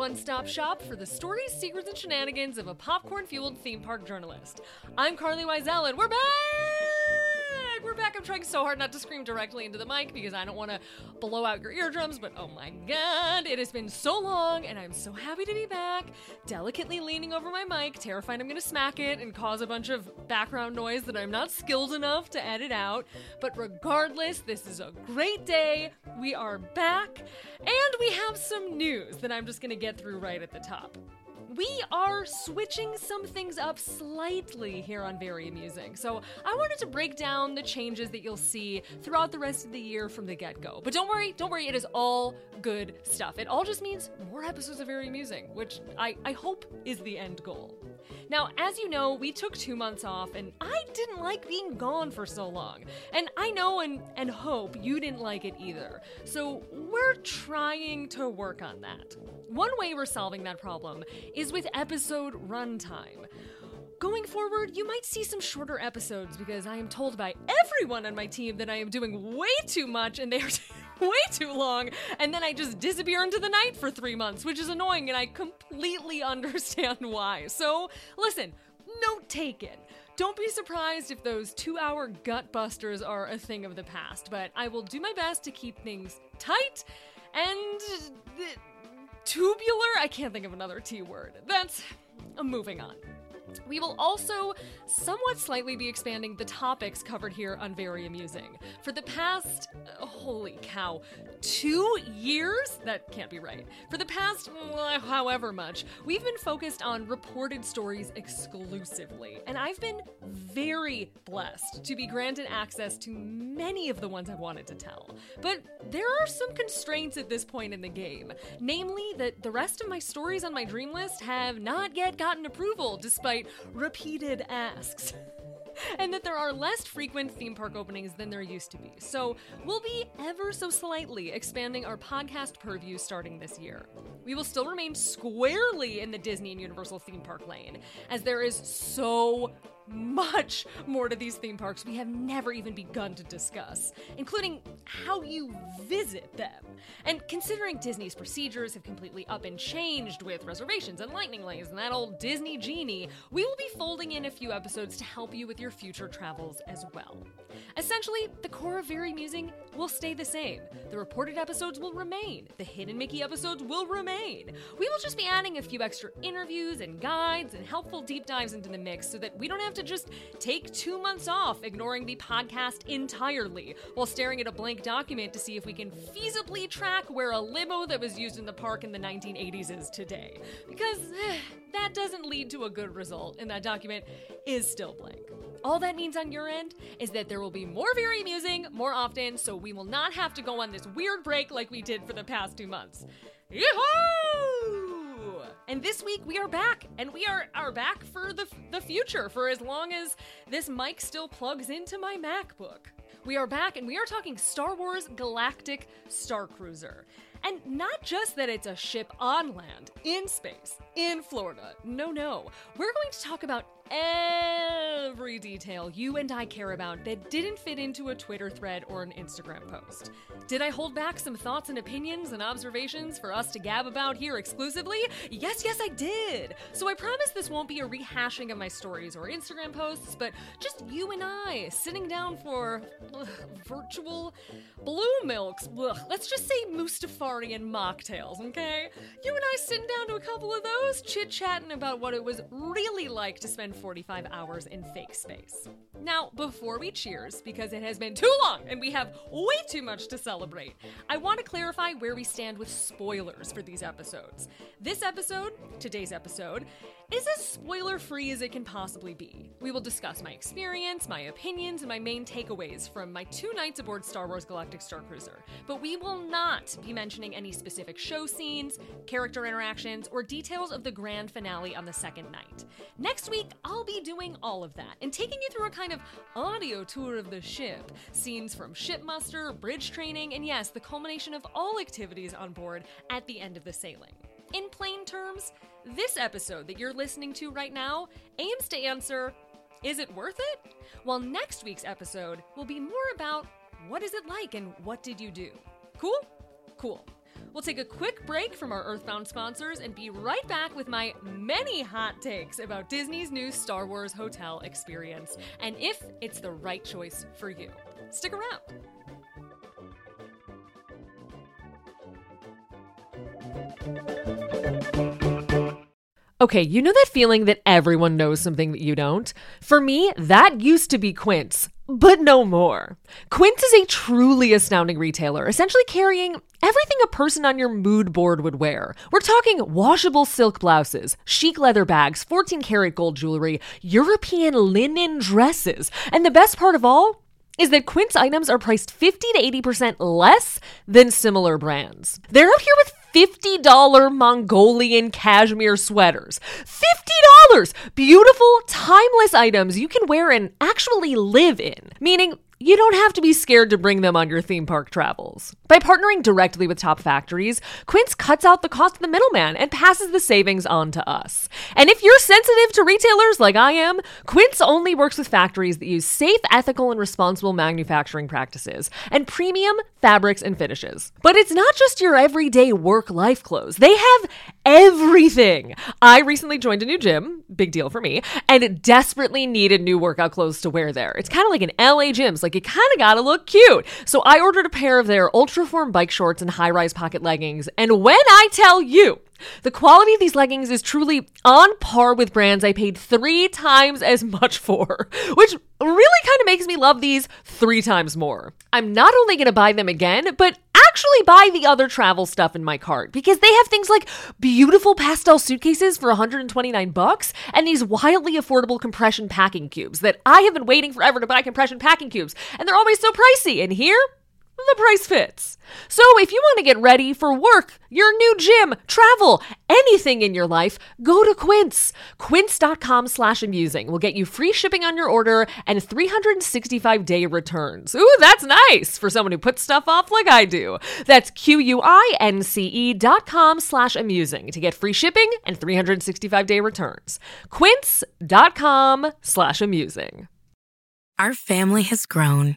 one stop shop for the stories, secrets, and shenanigans of a popcorn fueled theme park journalist. I'm Carlye Wisel, and we're back! Back. I'm trying so hard not to scream directly into the mic because I don't want to blow out your eardrums, but oh my god, it has been so long, and I'm so happy to be back. Delicately leaning over my mic, terrified I'm going to smack it and cause a bunch of background noise that I'm not skilled enough to edit out. But regardless, this is a great day. We are back, and we have some news that I'm just going to get through right at the top we are switching some things up slightly here on Very Amusing. So I wanted to break down the changes that you'll see throughout the rest of the year from the get go. But don't worry, don't worry, it is all good stuff. It all just means more episodes of Very Amusing, which I, I hope is the end goal. Now, as you know, we took two months off, and I didn't like being gone for so long. And I know and, and hope you didn't like it either. So we're trying to work on that. One way we're solving that problem is with episode runtime. Going forward, you might see some shorter episodes because I am told by everyone on my team that I am doing way too much and they are way too long, and then I just disappear into the night for three months, which is annoying, and I completely understand why. So, listen, note taken. Don't be surprised if those two hour gut busters are a thing of the past, but I will do my best to keep things tight and. Uh, tubular? I can't think of another T word. That's. I'm moving on. We will also somewhat slightly be expanding the topics covered here on Very Amusing. For the past, uh, holy cow, two years? That can't be right. For the past, however much, we've been focused on reported stories exclusively. And I've been very blessed to be granted access to many of the ones I wanted to tell. But there are some constraints at this point in the game. Namely, that the rest of my stories on my dream list have not yet gotten approval, despite repeated asks. and that there are less frequent theme park openings than there used to be. So, we'll be ever so slightly expanding our podcast purview starting this year. We will still remain squarely in the Disney and Universal theme park lane, as there is so much more to these theme parks we have never even begun to discuss, including how you visit them. And considering Disney's procedures have completely up and changed with reservations and lightning lanes and that old Disney genie, we will be folding in a few episodes to help you with your future travels as well. Essentially, the core of Very Amusing will stay the same. The reported episodes will remain, the hidden Mickey episodes will remain. We will just be adding a few extra interviews and guides and helpful deep dives into the mix so that we don't have to just take two months off, ignoring the podcast entirely, while staring at a blank document to see if we can feasibly track where a limo that was used in the park in the 1980s is today. Because eh, that doesn't lead to a good result, and that document is still blank. All that means on your end is that there will be more very amusing more often, so we will not have to go on this weird break like we did for the past two months. Yahoo! And this week we are back, and we are are back for the the future for as long as this mic still plugs into my MacBook. We are back, and we are talking Star Wars Galactic Star Cruiser. And not just that it's a ship on land, in space, in Florida. No, no. We're going to talk about every detail you and I care about that didn't fit into a Twitter thread or an Instagram post. Did I hold back some thoughts and opinions and observations for us to gab about here exclusively? Yes, yes, I did. So I promise this won't be a rehashing of my stories or Instagram posts, but just you and I sitting down for ugh, virtual blue milks. Ugh, let's just say Mustafarian mocktails, okay? You and I sitting down to a couple of those, chit chatting about what it was really like to spend 45 hours in fake space. Now, before we cheers, because it has been too long and we have way too much to celebrate, I want to clarify where we stand with spoilers for these episodes. This episode, today's episode, is as spoiler free as it can possibly be. We will discuss my experience, my opinions, and my main takeaways from my two nights aboard Star Wars Galactic Star Cruiser, but we will not be mentioning any specific show scenes, character interactions, or details of the grand finale on the second night. Next week, I'll be doing all of that and taking you through a kind of audio tour of the ship, scenes from ship muster, bridge training, and yes, the culmination of all activities on board at the end of the sailing. In plain terms, this episode that you're listening to right now aims to answer is it worth it? While next week's episode will be more about what is it like and what did you do? Cool? Cool. We'll take a quick break from our Earthbound sponsors and be right back with my many hot takes about Disney's new Star Wars hotel experience and if it's the right choice for you. Stick around. Okay, you know that feeling that everyone knows something that you don't? For me, that used to be Quince, but no more. Quince is a truly astounding retailer, essentially carrying everything a person on your mood board would wear. We're talking washable silk blouses, chic leather bags, 14 karat gold jewelry, European linen dresses, and the best part of all? is that Quince items are priced 50 to 80% less than similar brands. They're up here with $50 Mongolian cashmere sweaters. $50! Beautiful, timeless items you can wear and actually live in. Meaning, you don't have to be scared to bring them on your theme park travels. By partnering directly with top factories, Quince cuts out the cost of the middleman and passes the savings on to us. And if you're sensitive to retailers like I am, Quince only works with factories that use safe, ethical, and responsible manufacturing practices and premium fabrics and finishes. But it's not just your everyday work life clothes, they have everything. I recently joined a new gym, big deal for me, and desperately needed new workout clothes to wear there. It's kind of like an LA gym. Like it kind of got to look cute. So I ordered a pair of their Ultraform bike shorts and high rise pocket leggings. And when I tell you, the quality of these leggings is truly on par with brands I paid three times as much for, which really kind of makes me love these three times more. I'm not only to buy them again, but actually buy the other travel stuff in my cart because they have things like beautiful pastel suitcases for 129 bucks and these wildly affordable compression packing cubes that I have been waiting forever to buy compression packing cubes and they're always so pricey. And here, the price fits. So if you want to get ready for work, your new gym, travel, anything in your life, go to Quince. Quince.com slash amusing will get you free shipping on your order and 365 day returns. Ooh, that's nice for someone who puts stuff off like I do. That's Q-U-I-N-C-E dot com slash amusing to get free shipping and 365 day returns. Quince.com slash amusing. Our family has grown.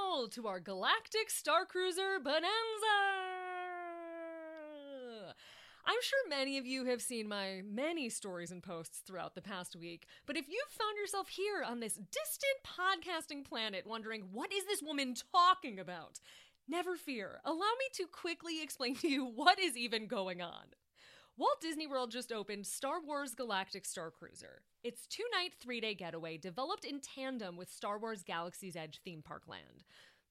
all to our galactic star cruiser bonanza! I'm sure many of you have seen my many stories and posts throughout the past week, but if you've found yourself here on this distant podcasting planet wondering what is this woman talking about, never fear. Allow me to quickly explain to you what is even going on. Walt Disney World just opened Star Wars Galactic Star Cruiser. It's two night, three day getaway developed in tandem with Star Wars Galaxy's Edge theme park land.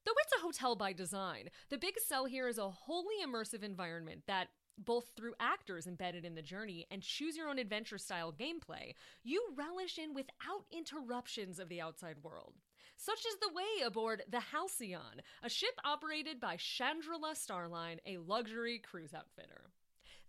Though it's a hotel by design, the big sell here is a wholly immersive environment that, both through actors embedded in the journey and choose your own adventure style gameplay, you relish in without interruptions of the outside world. Such is the way aboard the Halcyon, a ship operated by Chandrila Starline, a luxury cruise outfitter.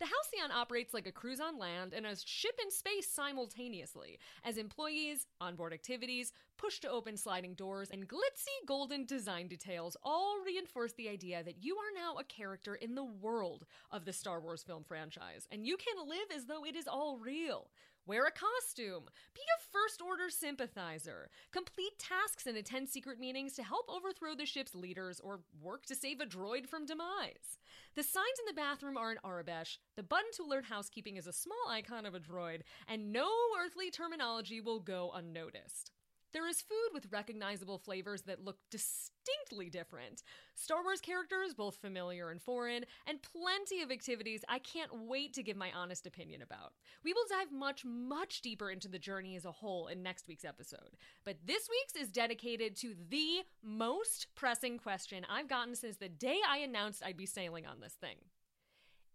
The Halcyon operates like a cruise on land and a ship in space simultaneously, as employees, onboard activities, push to open sliding doors, and glitzy golden design details all reinforce the idea that you are now a character in the world of the Star Wars film franchise, and you can live as though it is all real. Wear a costume. Be a First Order sympathizer. Complete tasks and attend secret meetings to help overthrow the ship's leaders or work to save a droid from demise. The signs in the bathroom are in Aurebesh, the button to alert housekeeping is a small icon of a droid, and no earthly terminology will go unnoticed. There is food with recognizable flavors that look distinctly different, Star Wars characters, both familiar and foreign, and plenty of activities I can't wait to give my honest opinion about. We will dive much, much deeper into the journey as a whole in next week's episode. But this week's is dedicated to the most pressing question I've gotten since the day I announced I'd be sailing on this thing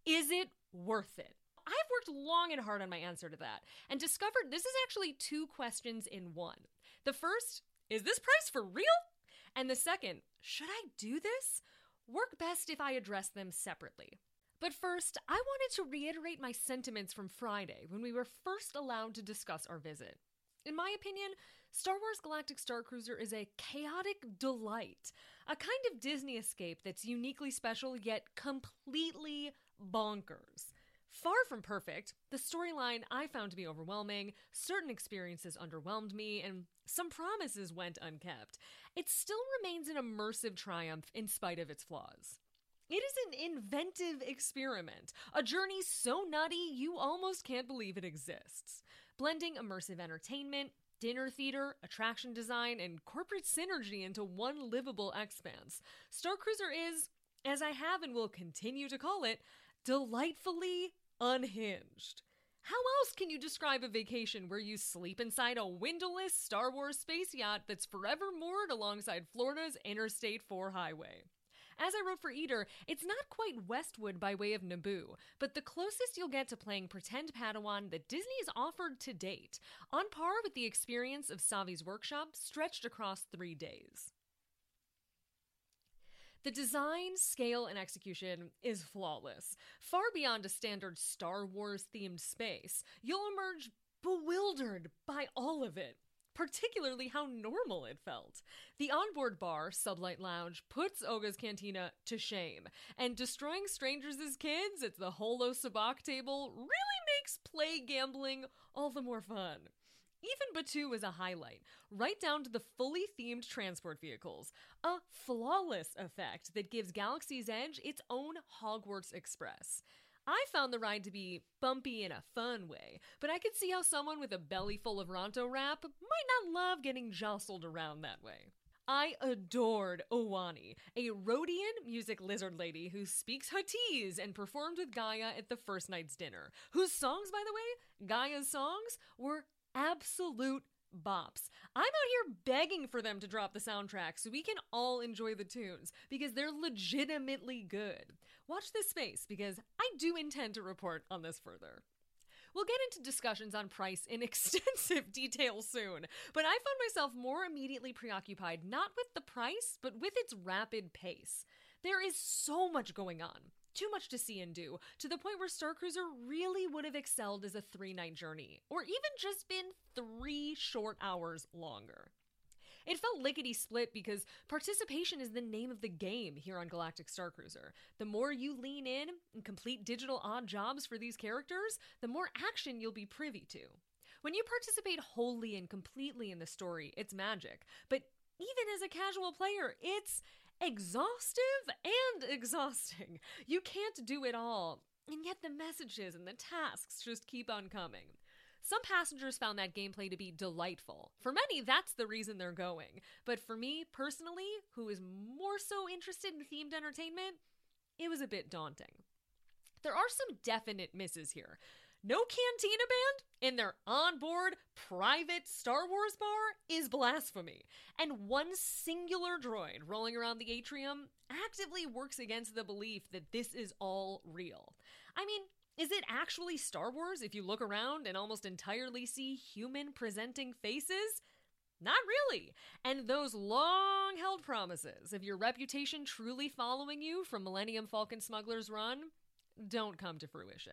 Is it worth it? I've worked long and hard on my answer to that and discovered this is actually two questions in one. The first, is this price for real? And the second, should I do this? Work best if I address them separately. But first, I wanted to reiterate my sentiments from Friday when we were first allowed to discuss our visit. In my opinion, Star Wars Galactic Star Cruiser is a chaotic delight, a kind of Disney escape that's uniquely special yet completely bonkers. Far from perfect, the storyline I found to be overwhelming, certain experiences underwhelmed me, and some promises went unkept. It still remains an immersive triumph in spite of its flaws. It is an inventive experiment, a journey so nutty you almost can't believe it exists. Blending immersive entertainment, dinner theater, attraction design, and corporate synergy into one livable expanse, Star Cruiser is, as I have and will continue to call it, delightfully unhinged. How else can you describe a vacation where you sleep inside a windowless Star Wars space yacht that's forever moored alongside Florida's Interstate 4 highway? As I wrote for Eater, it's not quite Westworld by way of Naboo, but the closest you'll get to playing pretend Padawan that Disney's offered to date, on par with the experience of Savi's workshop stretched across three days. The design, scale, and execution is flawless. Far beyond a standard Star Wars themed space, you'll emerge bewildered by all of it particularly how normal it felt. The onboard bar, Sublight Lounge, puts Oga's Cantina to shame, and destroying strangers as kids at the Holo Sabacc table really makes play gambling all the more fun. Even Batuu was a highlight, right down to the fully themed transport vehicles. A flawless effect that gives Galaxy's Edge its own Hogwarts Express. I found the ride to be bumpy in a fun way, but I could see how someone with a belly full of Ronto wrap might not love getting jostled around that way. I adored Owani, a Rodian music lizard lady who speaks Huttese and performed with Gaia at the first night's dinner, whose songs, by the way, Gaia's songs, were absolute bops. I'm out here begging for them to drop the soundtrack so we can all enjoy the tunes because they're legitimately good. Watch this space because I do intend to report on this further. We'll get into discussions on price in extensive detail soon, but I found myself more immediately preoccupied not with the price, but with its rapid pace. There is so much going on too much to see and do, to the point where Star Cruiser really would have excelled as a three night journey, or even just been three short hours longer. It felt lickety split because participation is the name of the game here on Galactic Star Cruiser. The more you lean in and complete digital odd jobs for these characters, the more action you'll be privy to. When you participate wholly and completely in the story, it's magic. But even as a casual player, it's exhaustive and exhausting. You can't do it all. And yet the messages and the tasks just keep on coming. Some passengers found that gameplay to be delightful. For many, that's the reason they're going. But for me, personally, who is more so interested in themed entertainment, it was a bit daunting. There are some definite misses here. No Cantina Band in their onboard private Star Wars bar is blasphemy. And one singular droid rolling around the atrium actively works against the belief that this is all real. I mean, is it actually Star Wars if you look around and almost entirely see human presenting faces? Not really. And those long held promises of your reputation truly following you from Millennium Falcon Smuggler's Run don't come to fruition.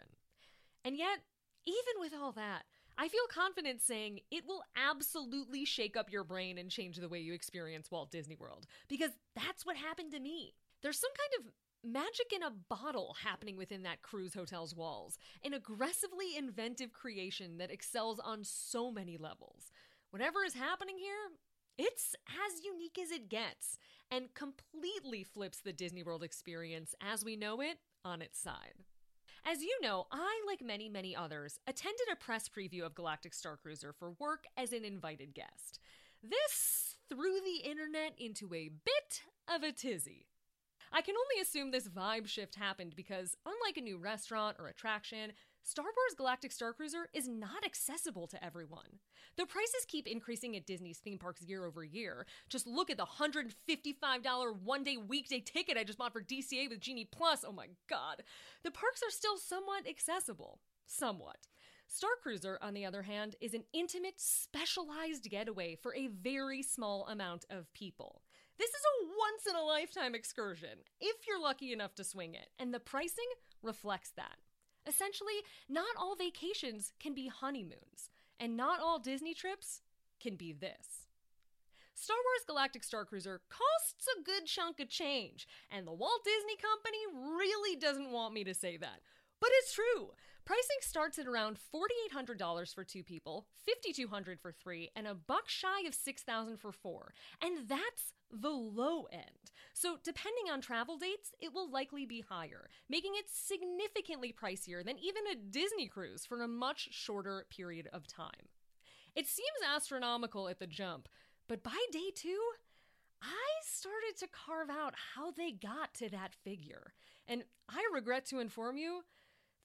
And yet, even with all that, I feel confident saying it will absolutely shake up your brain and change the way you experience Walt Disney World, because that's what happened to me. There's some kind of magic in a bottle happening within that cruise hotel's walls, an aggressively inventive creation that excels on so many levels. Whatever is happening here, it's as unique as it gets and completely flips the Disney World experience as we know it on its side. As you know, I, like many, many others, attended a press preview of Galactic Star Cruiser for work as an invited guest. This threw the internet into a bit of a tizzy. I can only assume this vibe shift happened because, unlike a new restaurant or attraction, Star Wars Galactic Star Cruiser is not accessible to everyone. The prices keep increasing at Disney's theme parks year over year. Just look at the $155 one day weekday ticket I just bought for DCA with Genie Plus. Oh my god. The parks are still somewhat accessible. Somewhat. Star Cruiser, on the other hand, is an intimate, specialized getaway for a very small amount of people. This is a once in a lifetime excursion, if you're lucky enough to swing it, and the pricing reflects that. Essentially, not all vacations can be honeymoons, and not all Disney trips can be this. Star Wars Galactic Star Cruiser costs a good chunk of change, and the Walt Disney Company really doesn't want me to say that. But it's true. Pricing starts at around $4,800 for two people, $5,200 for three, and a buck shy of $6,000 for four. And that's the low end. So, depending on travel dates, it will likely be higher, making it significantly pricier than even a Disney cruise for a much shorter period of time. It seems astronomical at the jump, but by day two, I started to carve out how they got to that figure. And I regret to inform you,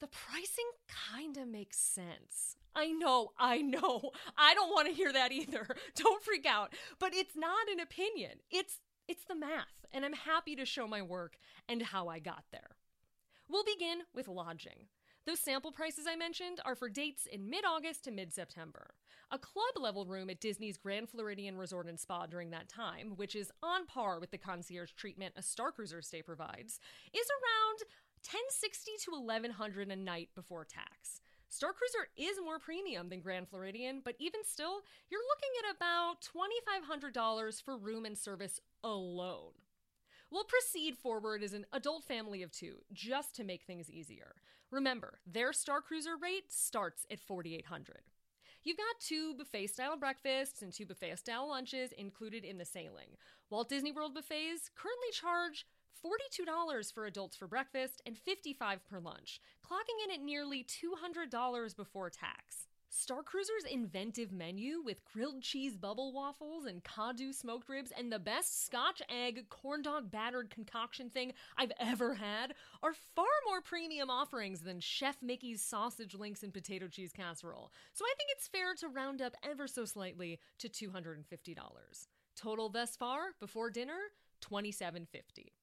the pricing kinda makes sense. I know, I know. I don't want to hear that either. Don't freak out. But it's not an opinion. It's it's the math, and I'm happy to show my work and how I got there. We'll begin with lodging. Those sample prices I mentioned are for dates in mid August to mid September. A club level room at Disney's Grand Floridian Resort and Spa during that time, which is on par with the concierge treatment a Star Cruiser stay provides, is around 1060 to 1100 a night before tax. Star Cruiser is more premium than Grand Floridian, but even still, you're looking at about $2,500 for room and service alone. We'll proceed forward as an adult family of two, just to make things easier. Remember, their Star Cruiser rate starts at 4800 You've got two buffet style breakfasts and two buffet style lunches included in the sailing. Walt Disney World buffets currently charge $42 for adults for breakfast and $55 per lunch, clocking in at nearly $200 before tax. Star Cruiser's inventive menu with grilled cheese bubble waffles and Kadu smoked ribs and the best scotch egg corn dog battered concoction thing I've ever had are far more premium offerings than Chef Mickey's sausage links and potato cheese casserole. So I think it's fair to round up ever so slightly to $250. Total thus far before dinner, $27.50.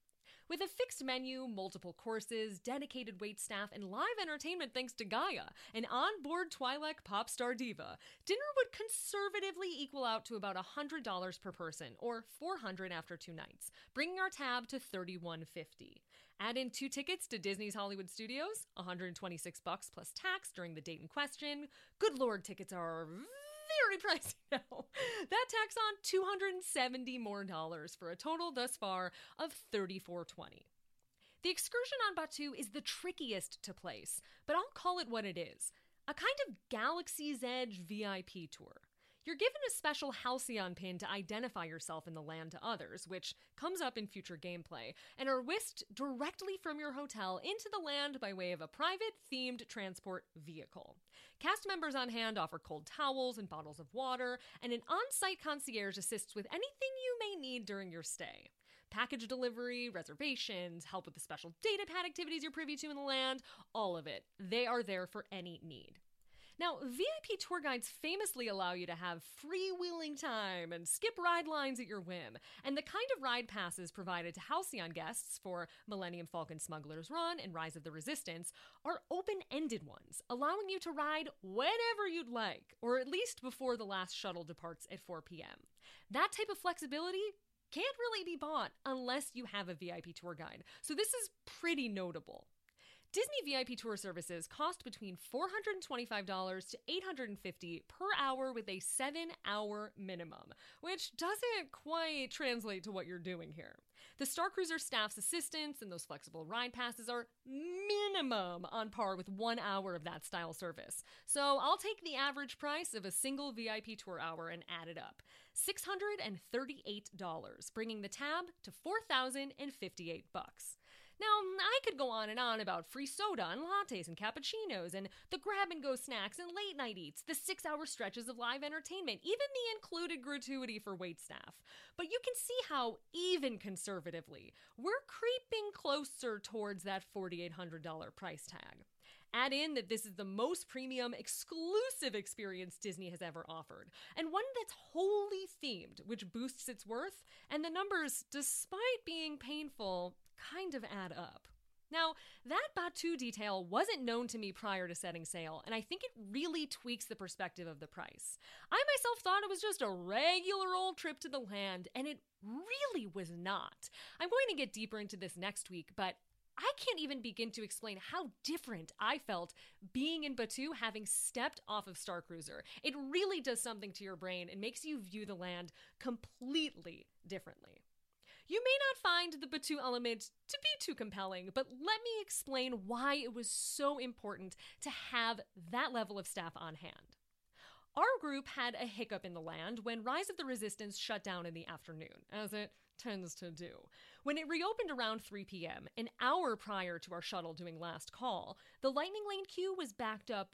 With a fixed menu, multiple courses, dedicated wait staff, and live entertainment thanks to Gaia, an onboard Twi'lek pop star diva, dinner would conservatively equal out to about $100 per person, or 400 after two nights, bringing our tab to $31.50. Add in two tickets to Disney's Hollywood Studios, 126 bucks plus tax during the date in question. Good lord, tickets are very pricey now. That tacks on 270 more dollars for a total thus far of 3420. The excursion on Batuu is the trickiest to place, but I'll call it what it is. A kind of Galaxy's Edge VIP tour. You're given a special Halcyon pin to identify yourself in the land to others, which comes up in future gameplay, and are whisked directly from your hotel into the land by way of a private themed transport vehicle. Cast members on hand offer cold towels and bottles of water, and an on site concierge assists with anything you may need during your stay package delivery, reservations, help with the special data pad activities you're privy to in the land, all of it. They are there for any need. Now, VIP tour guides famously allow you to have freewheeling time and skip ride lines at your whim, and the kind of ride passes provided to Halcyon guests for Millennium Falcon Smuggler's Run and Rise of the Resistance are open ended ones, allowing you to ride whenever you'd like, or at least before the last shuttle departs at 4 p.m. That type of flexibility can't really be bought unless you have a VIP tour guide, so this is pretty notable. Disney VIP tour services cost between $425 to $850 per hour with a 7-hour minimum, which doesn't quite translate to what you're doing here. The Star Cruiser staff's assistance and those flexible ride passes are minimum on par with 1 hour of that style service. So, I'll take the average price of a single VIP tour hour and add it up. $638, bringing the tab to 4058 bucks. Now, I could go on and on about free soda and lattes and cappuccinos and the grab and go snacks and late night eats, the six hour stretches of live entertainment, even the included gratuity for wait staff. But you can see how, even conservatively, we're creeping closer towards that $4,800 price tag. Add in that this is the most premium, exclusive experience Disney has ever offered, and one that's wholly themed, which boosts its worth, and the numbers, despite being painful, kind of add up. Now, that Batuu detail wasn't known to me prior to setting sail, and I think it really tweaks the perspective of the price. I myself thought it was just a regular old trip to the land, and it really was not. I'm going to get deeper into this next week, but I can't even begin to explain how different I felt being in Batuu having stepped off of Star Cruiser. It really does something to your brain and makes you view the land completely differently. You may not find the Batuu element to be too compelling, but let me explain why it was so important to have that level of staff on hand. Our group had a hiccup in the land when Rise of the Resistance shut down in the afternoon, as it tends to do. When it reopened around 3 p.m., an hour prior to our shuttle doing last call, the Lightning Lane queue was backed up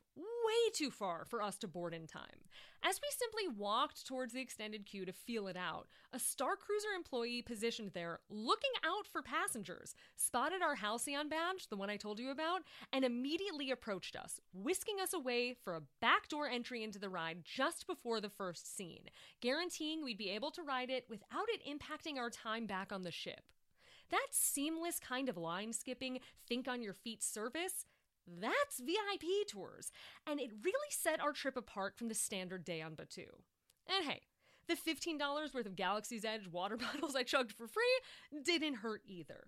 too far for us to board in time. As we simply walked towards the extended queue to feel it out, a Star Cruiser employee positioned there, looking out for passengers, spotted our Halcyon badge, the one I told you about, and immediately approached us, whisking us away for a backdoor entry into the ride just before the first scene, guaranteeing we'd be able to ride it without it impacting our time back on the ship. That seamless kind of line skipping, think on your feet service, that's VIP tours, and it really set our trip apart from the standard day on Batuu. And hey, the $15 worth of Galaxy's Edge water bottles I chugged for free didn't hurt either.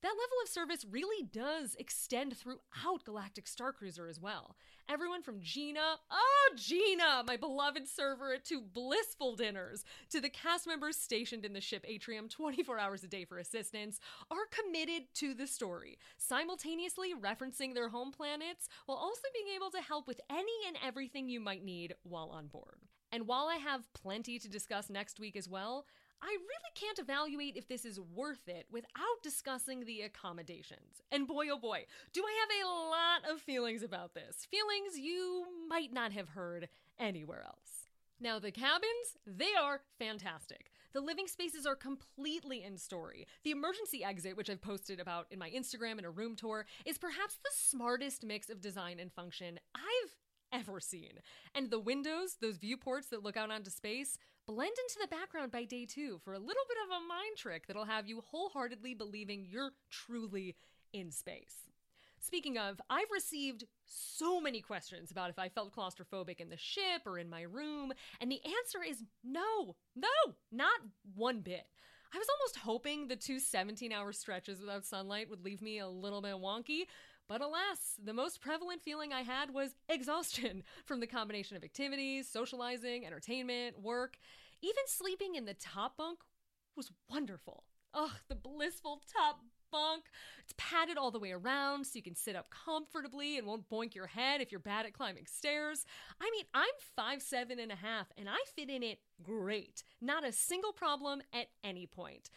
That level of service really does extend throughout Galactic Star Cruiser as well. Everyone from Gina, oh, Gina, my beloved server two blissful dinners, to the cast members stationed in the ship atrium 24 hours a day for assistance, are committed to the story, simultaneously referencing their home planets while also being able to help with any and everything you might need while on board. And while I have plenty to discuss next week as well, I really can't evaluate if this is worth it without discussing the accommodations. And boy, oh boy, do I have a lot of feelings about this. Feelings you might not have heard anywhere else. Now, the cabins, they are fantastic. The living spaces are completely in story. The emergency exit, which I've posted about in my Instagram and a room tour, is perhaps the smartest mix of design and function I've ever seen. And the windows, those viewports that look out onto space, blend into the background by day two for a little bit of a mind trick that'll have you wholeheartedly believing you're truly in space. Speaking of, I've received so many questions about if I felt claustrophobic in the ship or in my room, and the answer is no, no, not one bit. I was almost hoping the two 17 hour stretches without sunlight would leave me a little bit wonky, but alas, the most prevalent feeling I had was exhaustion from the combination of activities, socializing, entertainment, work. Even sleeping in the top bunk was wonderful. Ugh, the blissful top bunk. It's padded all the way around so you can sit up comfortably and won't boink your head if you're bad at climbing stairs. I mean, I'm five seven and a half and I fit in it great. Not a single problem at any point.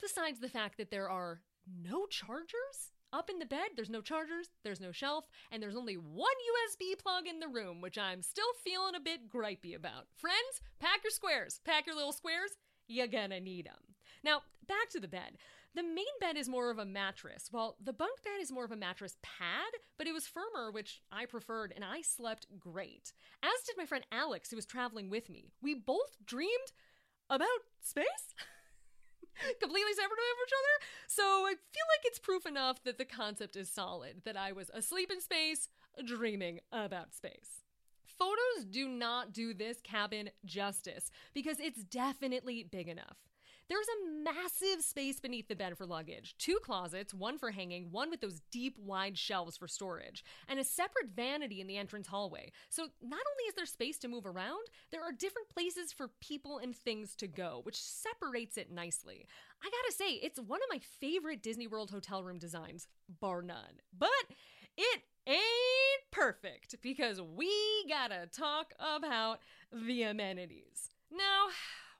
Besides the fact that there are no chargers up in the bed, there's no chargers, there's no shelf, and there's only one USB plug in the room, which I'm still feeling a bit gripey about. Friends, pack your squares, pack your little squares. You're gonna need them. Now, back to the bed. The main bed is more of a mattress, while the bunk bed is more of a mattress pad, but it was firmer, which I preferred, and I slept great. As did my friend Alex, who was traveling with me. We both dreamed about space? completely separate from each other. So I feel like it's proof enough that the concept is solid, that I was asleep in space, dreaming about space. Photos do not do this cabin justice because it's definitely big enough. There's a massive space beneath the bed for luggage, two closets, one for hanging, one with those deep, wide shelves for storage, and a separate vanity in the entrance hallway. So not only is there space to move around, there are different places for people and things to go, which separates it nicely. I gotta say, it's one of my favorite Disney World hotel room designs, bar none. But it ain't perfect because we gotta talk about the amenities. Now,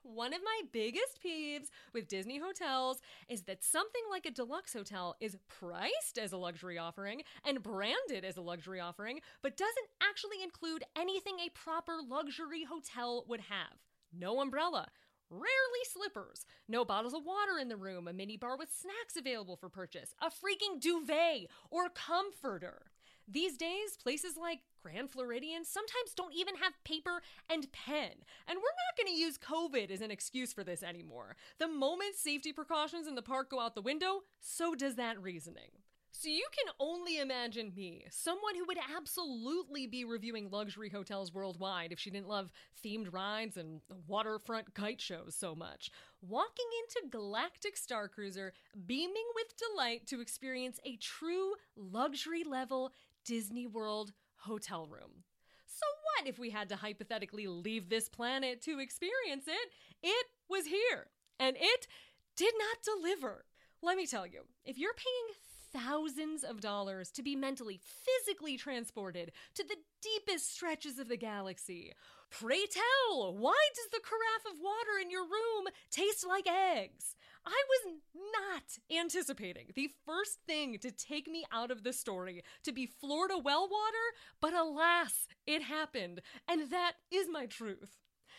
one of my biggest peeves with Disney hotels is that something like a deluxe hotel is priced as a luxury offering and branded as a luxury offering, but doesn't actually include anything a proper luxury hotel would have. No umbrella, Rarely slippers, no bottles of water in the room, a mini bar with snacks available for purchase, a freaking duvet or comforter. These days, places like Grand Floridian sometimes don't even have paper and pen. And we're not going to use COVID as an excuse for this anymore. The moment safety precautions in the park go out the window, so does that reasoning. So you can only imagine me, someone who would absolutely be reviewing luxury hotels worldwide if she didn't love themed rides and waterfront kite shows so much, walking into Galactic Star Cruiser, beaming with delight to experience a true luxury level Disney World hotel room. So, what if we had to hypothetically leave this planet to experience it? It was here, and it did not deliver. Let me tell you, if you're paying thousands of dollars to be mentally, physically transported to the deepest stretches of the galaxy. Pray tell, why does the carafe of water in your room taste like eggs? I was not anticipating the first thing to take me out of the story to be Florida well water, but alas, it happened, and that is my truth.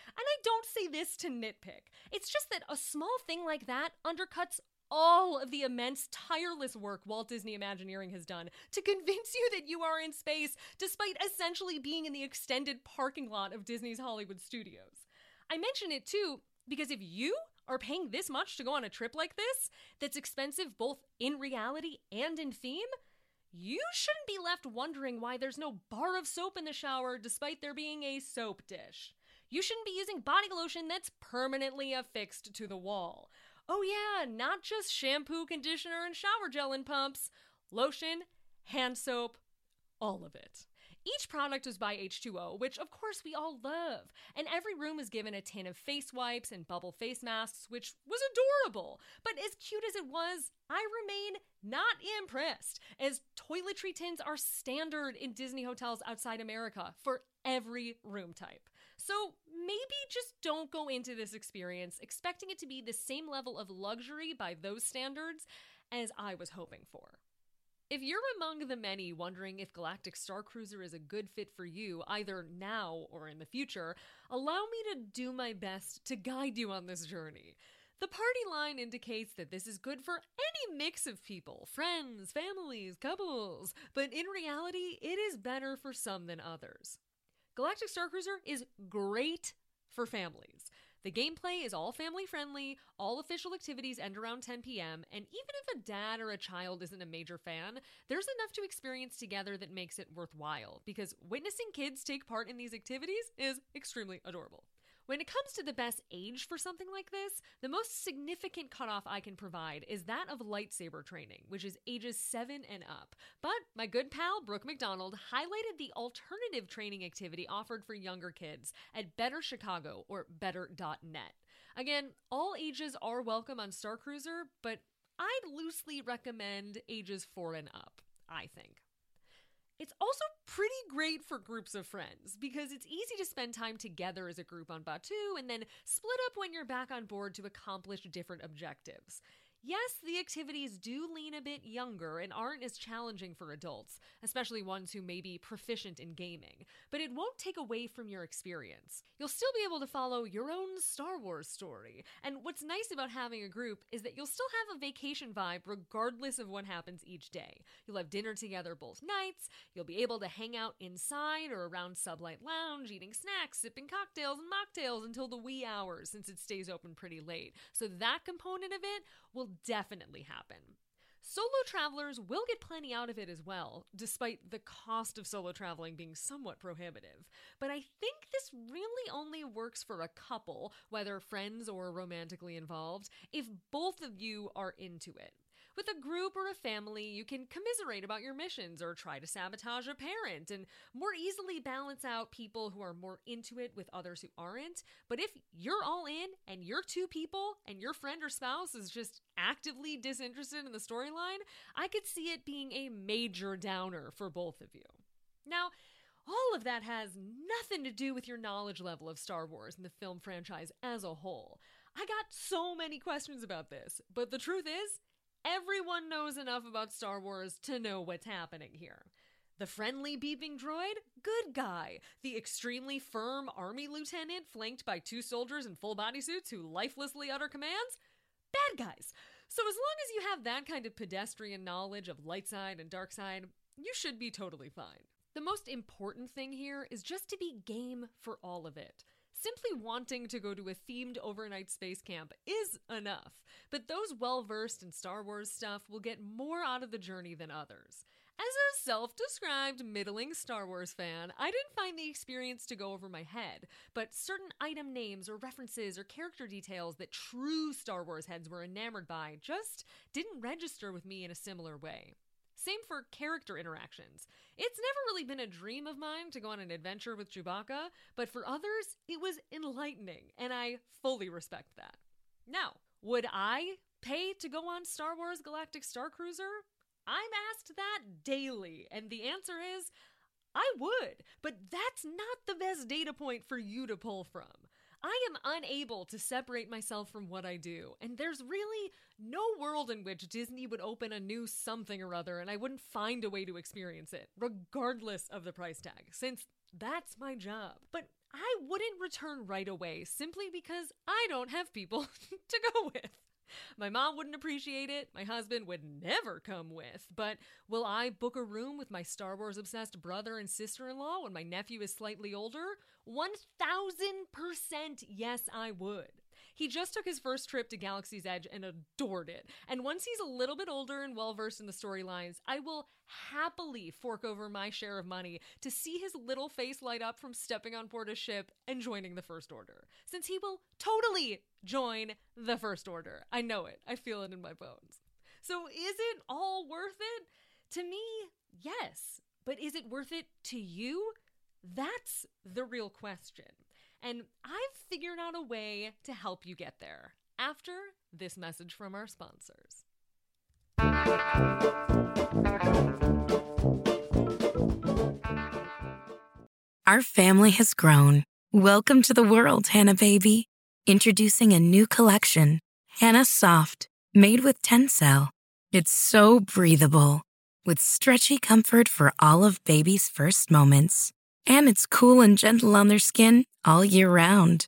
And I don't say this to nitpick. It's just that a small thing like that undercuts all of the immense, tireless work Walt Disney Imagineering has done to convince you that you are in space, despite essentially being in the extended parking lot of Disney's Hollywood studios. I mention it too because if you are paying this much to go on a trip like this, that's expensive both in reality and in theme, you shouldn't be left wondering why there's no bar of soap in the shower despite there being a soap dish. You shouldn't be using body lotion that's permanently affixed to the wall. Oh, yeah, not just shampoo, conditioner, and shower gel and pumps, lotion, hand soap, all of it. Each product is by H2O, which of course we all love, and every room is given a tin of face wipes and bubble face masks, which was adorable. But as cute as it was, I remain not impressed, as toiletry tins are standard in Disney hotels outside America for every room type. So maybe just don't go into this experience expecting it to be the same level of luxury by those standards as I was hoping for. If you're among the many wondering if Galactic Star Cruiser is a good fit for you, either now or in the future, allow me to do my best to guide you on this journey. The party line indicates that this is good for any mix of people friends, families, couples, but in reality, it is better for some than others. Galactic Star Cruiser is great for families. The gameplay is all family friendly, all official activities end around 10 p.m., and even if a dad or a child isn't a major fan, there's enough to experience together that makes it worthwhile, because witnessing kids take part in these activities is extremely adorable. When it comes to the best age for something like this, the most significant cutoff I can provide is that of lightsaber training, which is ages 7 and up. But my good pal Brooke McDonald highlighted the alternative training activity offered for younger kids at Better Chicago or better.net. Again, all ages are welcome on Star Cruiser, but I'd loosely recommend ages 4 and up, I think. It's also pretty great for groups of friends because it's easy to spend time together as a group on Batuu and then split up when you're back on board to accomplish different objectives. Yes, the activities do lean a bit younger and aren't as challenging for adults, especially ones who may be proficient in gaming, but it won't take away from your experience. You'll still be able to follow your own Star Wars story, and what's nice about having a group is that you'll still have a vacation vibe regardless of what happens each day. You'll have dinner together both nights, you'll be able to hang out inside or around Sublight Lounge, eating snacks, sipping cocktails and mocktails until the wee hours since it stays open pretty late. So that component of it will definitely happen. Solo travelers will get plenty out of it as well, despite the cost of solo traveling being somewhat prohibitive. But I think this really only works for a couple, whether friends or romantically involved, if both of you are into it. With a group or a family, you can commiserate about your missions or try to sabotage a parent and more easily balance out people who are more into it with others who aren't. But if you're all in and you're two people and your friend or spouse is just actively disinterested in the storyline, I could see it being a major downer for both of you. Now, all of that has nothing to do with your knowledge level of Star Wars and the film franchise as a whole. I got so many questions about this, but the truth is, Everyone knows enough about Star Wars to know what's happening here. The friendly beeping droid? Good guy. The extremely firm army lieutenant flanked by two soldiers in full bodysuits who lifelessly utter commands? Bad guys. So as long as you have that kind of pedestrian knowledge of light side and dark side, you should be totally fine. The most important thing here is just to be game for all of it. Simply wanting to go to a themed overnight space camp is enough, but those well versed in Star Wars stuff will get more out of the journey than others. As a self described middling Star Wars fan, I didn't find the experience to go over my head, but certain item names or references or character details that true Star Wars heads were enamored by just didn't register with me in a similar way. Same for character interactions. It's never really been a dream of mine to go on an adventure with Chewbacca, but for others, it was enlightening, and I fully respect that. Now, would I pay to go on Star Wars Galactic Starcruiser? I'm asked that daily, and the answer is I would, but that's not the best data point for you to pull from. I am unable to separate myself from what I do, and there's really no world in which Disney would open a new something or other and I wouldn't find a way to experience it, regardless of the price tag, since that's my job. But I wouldn't return right away simply because I don't have people to go with. My mom wouldn't appreciate it. My husband would never come with. But will I book a room with my Star Wars obsessed brother and sister in law when my nephew is slightly older? 1000% yes, I would. He just took his first trip to Galaxy's Edge and adored it. And once he's a little bit older and well versed in the storylines, I will happily fork over my share of money to see his little face light up from stepping on board a ship and joining the First Order. Since he will totally join the First Order. I know it, I feel it in my bones. So is it all worth it? To me, yes. But is it worth it to you? That's the real question. And I've figured out a way to help you get there after this message from our sponsors. Our family has grown. Welcome to the world, Hanna Baby. Introducing a new collection, Hanna Soft, made with Tencel. It's so breathable, with stretchy comfort for all of baby's first moments. And it's cool and gentle on their skin all year round.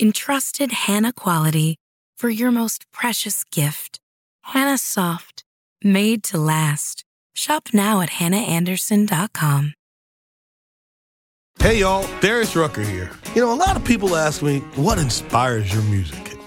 Entrusted Hanna quality for your most precious gift. Hanna Soft, made to last. Shop now at hannaandersson.com. Hey y'all, Darius Rucker here. You know, a lot of people ask me, what inspires your music?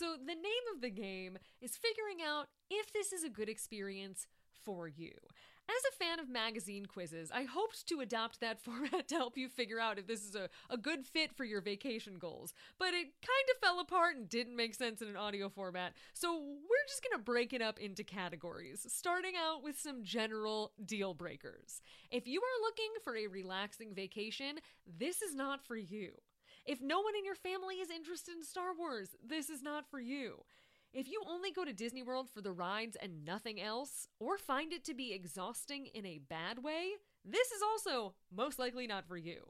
So, the name of the game is figuring out if this is a good experience for you. As a fan of magazine quizzes, I hoped to adopt that format to help you figure out if this is a, a good fit for your vacation goals, but it kind of fell apart and didn't make sense in an audio format, so we're just gonna break it up into categories, starting out with some general deal breakers. If you are looking for a relaxing vacation, this is not for you. If no one in your family is interested in Star Wars, this is not for you. If you only go to Disney World for the rides and nothing else, or find it to be exhausting in a bad way, this is also most likely not for you.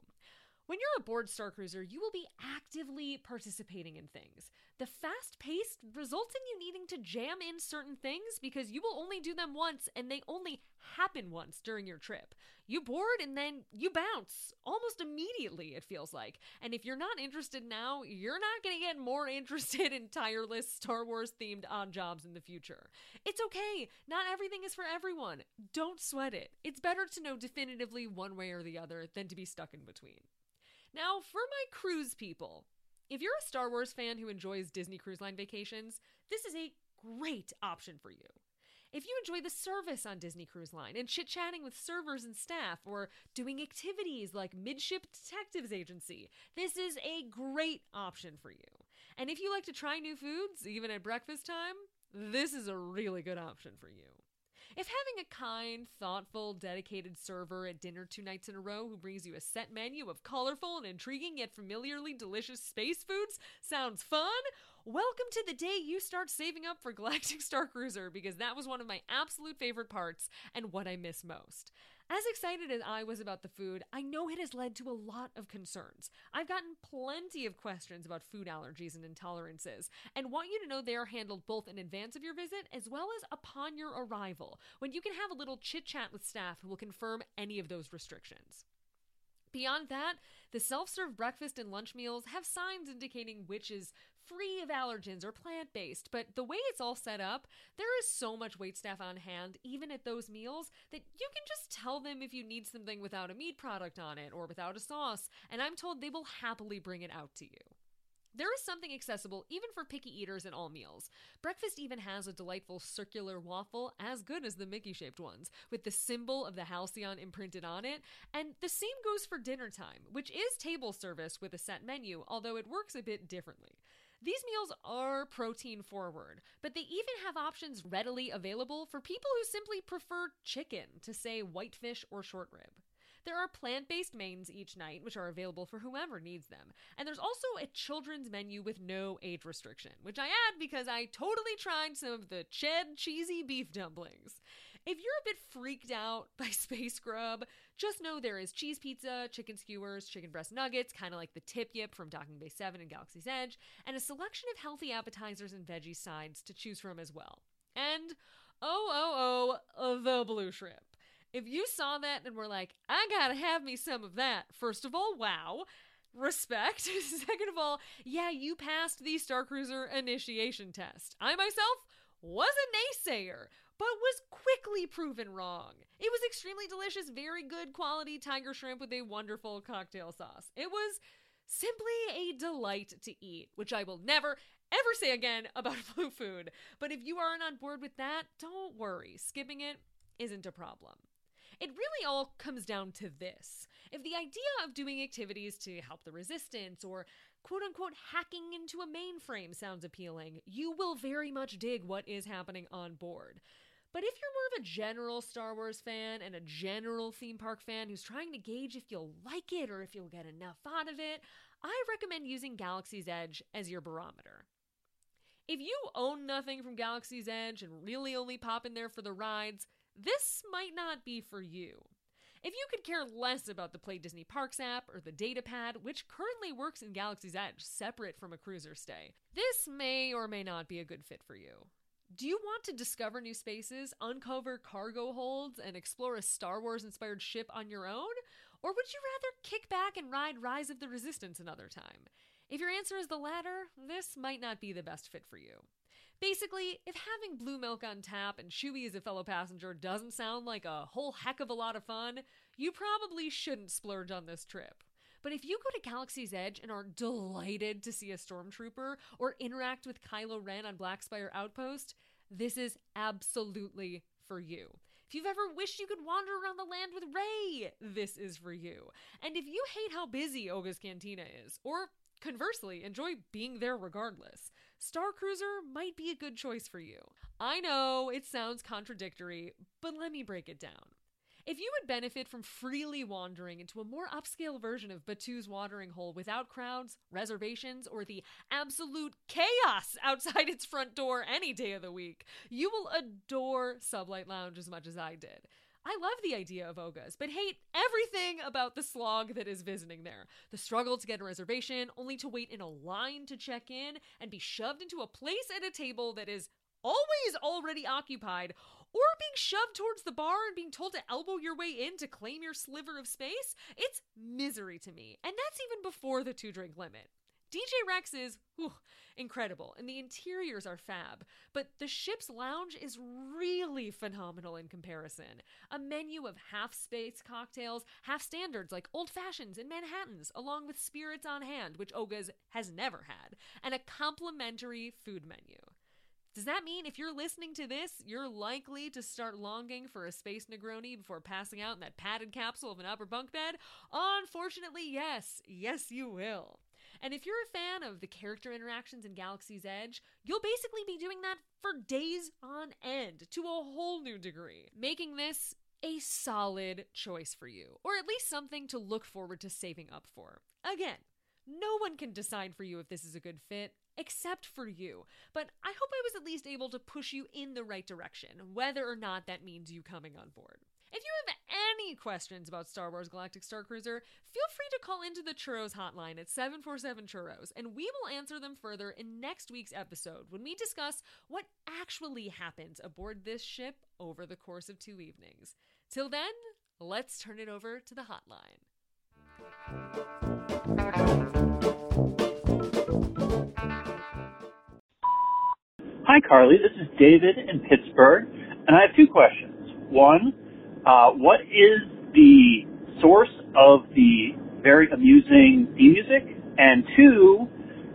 When you're aboard Starcruiser, you will be actively participating in things. The fast pace results in you needing to jam in certain things because you will only do them once and they only happen once during your trip. You board and then you bounce almost immediately, it feels like. And if you're not interested now, you're not going to get more interested in tireless Star Wars themed odd jobs in the future. It's okay, not everything is for everyone. Don't sweat it. It's better to know definitively one way or the other than to be stuck in between. Now, for my cruise people, if you're a Star Wars fan who enjoys Disney Cruise Line vacations, this is a great option for you. If you enjoy the service on Disney Cruise Line and chit chatting with servers and staff or doing activities like Midship Detectives Agency, this is a great option for you. And if you like to try new foods, even at breakfast time, this is a really good option for you. If having a kind, thoughtful, dedicated server at dinner two nights in a row who brings you a set menu of colorful and intriguing yet familiarly delicious space foods sounds fun, welcome to the day you start saving up for Galactic Starcruiser because that was one of my absolute favorite parts and what I miss most. As excited as I was about the food, I know it has led to a lot of concerns. I've gotten plenty of questions about food allergies and intolerances, and want you to know they are handled both in advance of your visit as well as upon your arrival, when you can have a little chit chat with staff who will confirm any of those restrictions. Beyond that, the self serve breakfast and lunch meals have signs indicating which is free of allergens or plant based, but the way it's all set up, there is so much waitstaff on hand, even at those meals, that you can just tell them if you need something without a meat product on it or without a sauce, and I'm told they will happily bring it out to you. There is something accessible even for picky eaters in all meals. Breakfast even has a delightful circular waffle, as good as the Mickey shaped ones, with the symbol of the Halcyon imprinted on it. And the same goes for dinner time, which is table service with a set menu, although it works a bit differently. These meals are protein forward, but they even have options readily available for people who simply prefer chicken to, say, whitefish or short rib. There are plant based mains each night, which are available for whoever needs them. And there's also a children's menu with no age restriction, which I add because I totally tried some of the Ched cheesy beef dumplings. If you're a bit freaked out by Space Grub, just know there is cheese pizza, chicken skewers, chicken breast nuggets, kind of like the tip yip from Docking Bay 7 and Galaxy's Edge, and a selection of healthy appetizers and veggie sides to choose from as well. And oh, oh, oh, the blue shrimp. If you saw that and were like, I gotta have me some of that, first of all, wow. Respect. Second of all, yeah, you passed the Starcruiser initiation test. I myself was a naysayer, but was quickly proven wrong. It was extremely delicious, very good quality tiger shrimp with a wonderful cocktail sauce. It was simply a delight to eat, which I will never, ever say again about blue food. But if you aren't on board with that, don't worry. Skipping it isn't a problem. It really all comes down to this. If the idea of doing activities to help the resistance or quote unquote hacking into a mainframe sounds appealing, you will very much dig what is happening on board. But if you're more of a general Star Wars fan and a general theme park fan who's trying to gauge if you'll like it or if you'll get enough out of it, I recommend using Galaxy's Edge as your barometer. If you own nothing from Galaxy's Edge and really only pop in there for the rides, this might not be for you. If you could care less about the Play Disney Parks app or the Datapad, which currently works in Galaxy's Edge separate from a cruiser stay, this may or may not be a good fit for you. Do you want to discover new spaces, uncover cargo holds, and explore a Star Wars inspired ship on your own? Or would you rather kick back and ride Rise of the Resistance another time? If your answer is the latter, this might not be the best fit for you. Basically, if having blue milk on tap and Chewie as a fellow passenger doesn't sound like a whole heck of a lot of fun, you probably shouldn't splurge on this trip. But if you go to Galaxy's Edge and are delighted to see a stormtrooper or interact with Kylo Ren on Black Spire Outpost, this is absolutely for you. If you've ever wished you could wander around the land with Rey, this is for you. And if you hate how busy Oga's Cantina is, or conversely, enjoy being there regardless, Starcruiser might be a good choice for you. I know it sounds contradictory, but let me break it down. If you would benefit from freely wandering into a more upscale version of Batuu's watering hole without crowds, reservations, or the absolute chaos outside its front door any day of the week, you will adore Sublight Lounge as much as I did. I love the idea of Oga's, but hate everything about the slog that is visiting there. The struggle to get a reservation, only to wait in a line to check in, and be shoved into a place at a table that is always already occupied, or being shoved towards the bar and being told to elbow your way in to claim your sliver of space. It's misery to me. And that's even before the two drink limit. DJ Rex is whew, incredible, and the interiors are fab, but the ship's lounge is really phenomenal in comparison. A menu of half space cocktails, half standards like old fashions and Manhattans, along with spirits on hand, which Oga's has never had, and a complimentary food menu. Does that mean if you're listening to this, you're likely to start longing for a space Negroni before passing out in that padded capsule of an upper bunk bed? Unfortunately, yes. Yes, you will. And if you're a fan of the character interactions in Galaxy's Edge, you'll basically be doing that for days on end to a whole new degree, making this a solid choice for you, or at least something to look forward to saving up for. Again, no one can decide for you if this is a good fit except for you. But I hope I was at least able to push you in the right direction, whether or not that means you coming on board. If you have any questions about Star Wars Galactic Starcruiser, feel free to call into the Churros hotline at 747 Churros, and we will answer them further in next week's episode when we discuss what actually happens aboard this ship over the course of two evenings. Till then, let's turn it over to the hotline. Hi, Carlye. This is David in Pittsburgh, and I have two questions. One, uh, what is the source of the very amusing theme music? And two,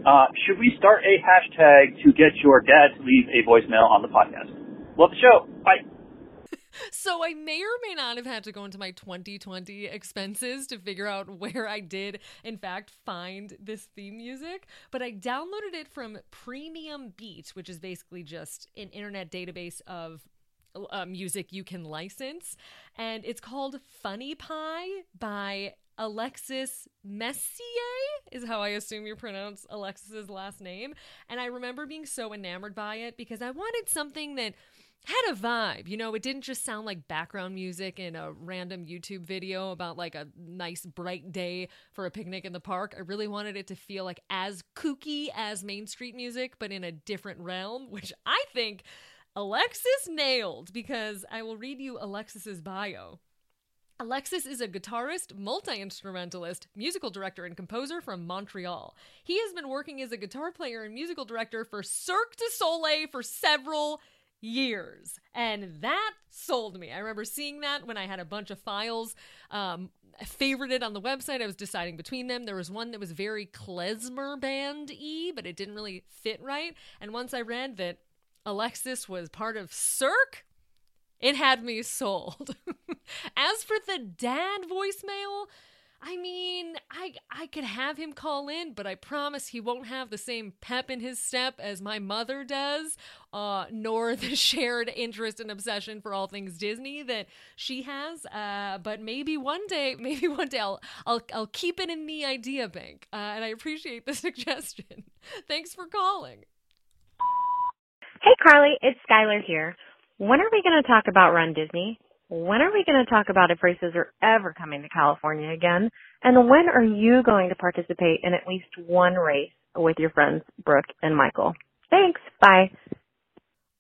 uh, should we start a hashtag to get your dad to leave a voicemail on the podcast? Love the show. Bye. So I may or may not have had to go into my 2020 expenses to figure out where I did, in fact, find this theme music. But I downloaded it from Premium Beat, which is basically just an internet database of uh, music you can license. And it's called Funny Pie by Alexis Messier, is how I assume you pronounce Alexis's last name. And I remember being so enamored by it because I wanted something that had a vibe. You know, it didn't just sound like background music in a random YouTube video about like a nice bright day for a picnic in the park. I really wanted it to feel like as kooky as Main Street music, but in a different realm, which I think Alexis nailed because I will read you Alexis's bio. Alexis is a guitarist, multi instrumentalist, musical director, and composer from Montreal. He has been working as a guitar player and musical director for Cirque du Soleil for several years. And that sold me. I remember seeing that when I had a bunch of files um, favorited on the website. I was deciding between them. There was one that was very klezmer band y, but it didn't really fit right. And once I read that Alexis was part of Cirque, it had me sold. As for the dad voicemail, I mean, I I could have him call in, but I promise he won't have the same pep in his step as my mother does, uh, nor the shared interest and obsession for all things Disney that she has. Uh, but maybe one day, maybe one day I'll I'll I'll keep it in the idea bank, uh, and I appreciate the suggestion. Thanks for calling. Hey Carlye, it's Skylar here. When are we going to talk about Run Disney? When are we going to talk about if races are ever coming to California again? And when are you going to participate in at least one race with your friends Brooke and Michael? Thanks. Bye.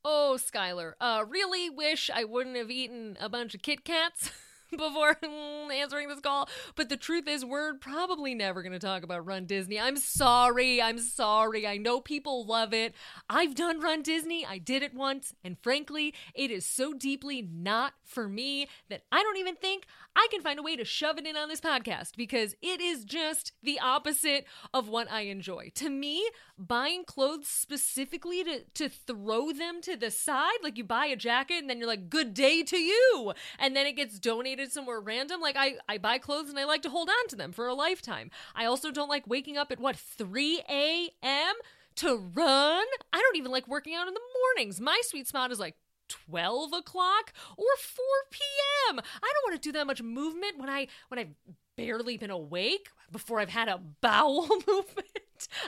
Oh, Skylar, uh, really wish I wouldn't have eaten a bunch of Kit Kats. before mm, answering this call. But the truth is, we're probably never going to talk about Run Disney. I'm sorry. I'm sorry. I know people love it. I've done Run Disney. I did it once. And frankly, it is so deeply not for me that I don't even think I can find a way to shove it in on this podcast because it is just the opposite of what I enjoy. To me, buying clothes specifically to, to throw them to the side, like you buy a jacket and then you're like, good day to you. And then it gets donated somewhere random. Like I, I buy clothes and I like to hold on to them for a lifetime. I also don't like waking up at what, 3 a.m. to run? I don't even like working out in the mornings. My sweet spot is like 12 o'clock or 4 p.m. I don't want to do that much movement when I when I've barely been awake before I've had a bowel movement.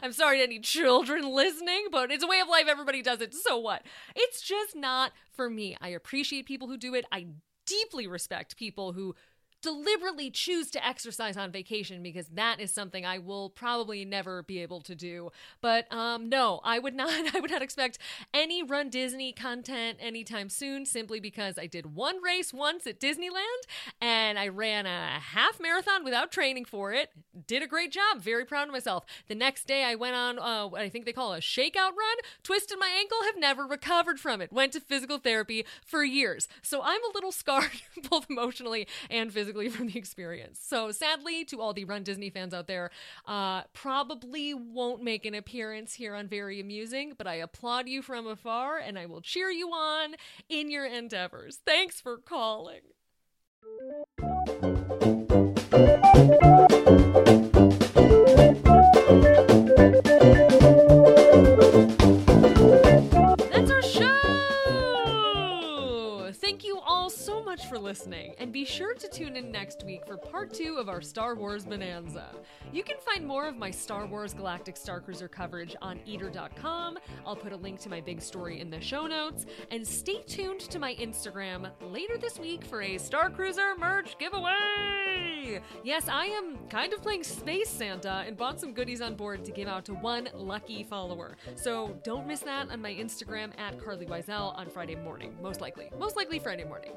I'm sorry to any children listening, but it's a way of life. Everybody does it. So what? It's just not for me. I appreciate people who do it. I deeply respect people who deliberately choose to exercise on vacation because that is something I will probably never be able to do. But um, no, I would not. I would not expect any Run Disney content anytime soon. Simply because I did one race once at Disneyland and I ran a half marathon without training for it. Did a great job. Very proud of myself. The next day I went on uh, what I think they call a shakeout run. Twisted my ankle. Have never recovered from it. Went to physical therapy for years. So I'm a little scarred both emotionally and physically physically from the experience. So sadly, to all the Run Disney fans out there, uh, probably won't make an appearance here on Very Amusing, but I applaud you from afar and I will cheer you on in your endeavors. Thanks for calling. Listening, and be sure to tune in next week for part two of our Star Wars Bonanza. You can find more of my Star Wars Galactic Starcruiser coverage on eater.com. I'll put a link to my big story in the show notes, and stay tuned to my Instagram later this week for a Starcruiser merch giveaway! Yes, I am kind of playing Space Santa and bought some goodies on board to give out to one lucky follower. So don't miss that on my Instagram at Carlye Wisel on Friday morning. Most likely. Most likely Friday morning.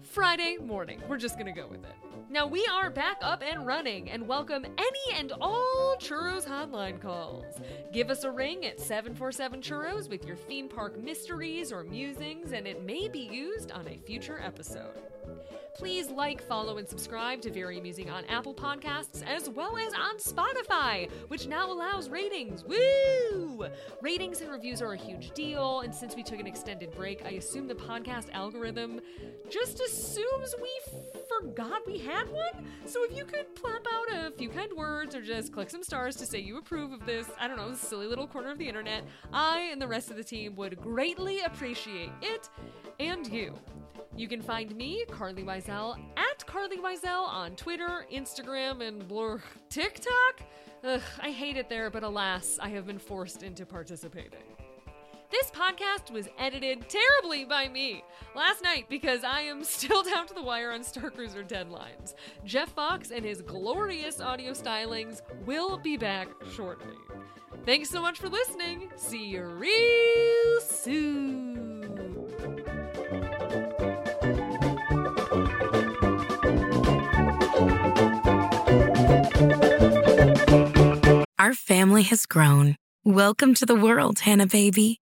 Friday morning. We're just gonna go with it. Now we are back up and running and welcome any and all Churros hotline calls. Give us a ring at 747 Churros with your theme park mysteries or musings, and it may be used on a future episode. Please like, follow, and subscribe to Very Amusing on Apple Podcasts as well as on Spotify, which now allows ratings. Woo! Ratings and reviews are a huge deal, and since we took an extended break, I assume the podcast algorithm just assumes we forgot we had one. So if you could plop out a few kind words or just click some stars to say you approve of this, I don't know, silly little corner of the internet, I and the rest of the team would greatly appreciate it and you. You can find me, Carlye Wisel, at Carlye Wisel on Twitter, Instagram, and blur TikTok. Ugh, I hate it there, but alas, I have been forced into participating. This podcast was edited terribly by me last night because I am still down to the wire on Starcruiser deadlines. Jeff Fox and his glorious audio stylings will be back shortly. Thanks so much for listening. See you real soon. Our family has grown. Welcome to the world, Hanna baby.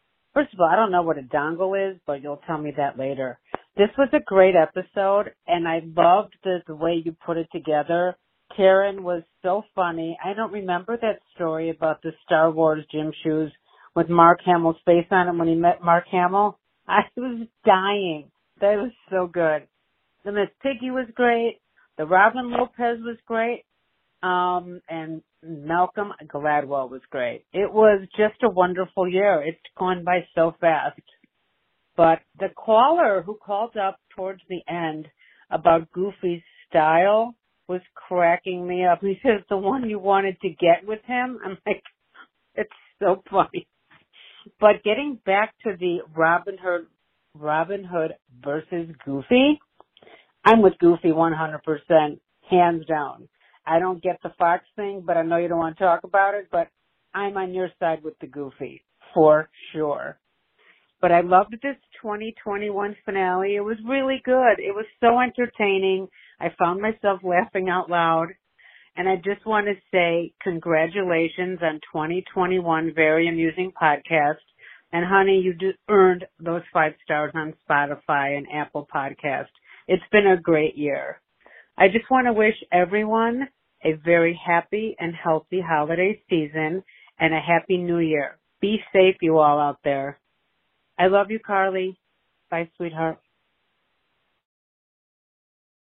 First of all, I don't know what a dongle is, but you'll tell me that later. This was a great episode, and I loved the, the way you put it together. Karen was so funny. I don't remember that story about the Star Wars gym shoes with Mark Hamill's face on it when he met Mark Hamill. I was dying. That was so good. The Miss Piggy was great. The Robin Lopez was great. Um, and Malcolm Gladwell was great. It was just a wonderful year. It's gone by so fast. But the caller who called up towards the end about Goofy's style was cracking me up. He says the one you wanted to get with him. I'm like, it's so funny. But getting back to the Robin Hood, Robin Hood versus Goofy, I'm with Goofy 100%, hands down. I don't get the Fox thing, but I know you don't want to talk about it, but I'm on your side with the Goofy, for sure. But I loved this 2021 finale. It was really good. It was so entertaining. I found myself laughing out loud. And I just want to say congratulations on 2021 Very Amusing Podcast. And honey, you earned those five stars on Spotify and Apple Podcast. It's been a great year. I just want to wish everyone a very happy and healthy holiday season and a happy new year. Be safe, you all out there. I love you, Carlye. Bye, sweetheart.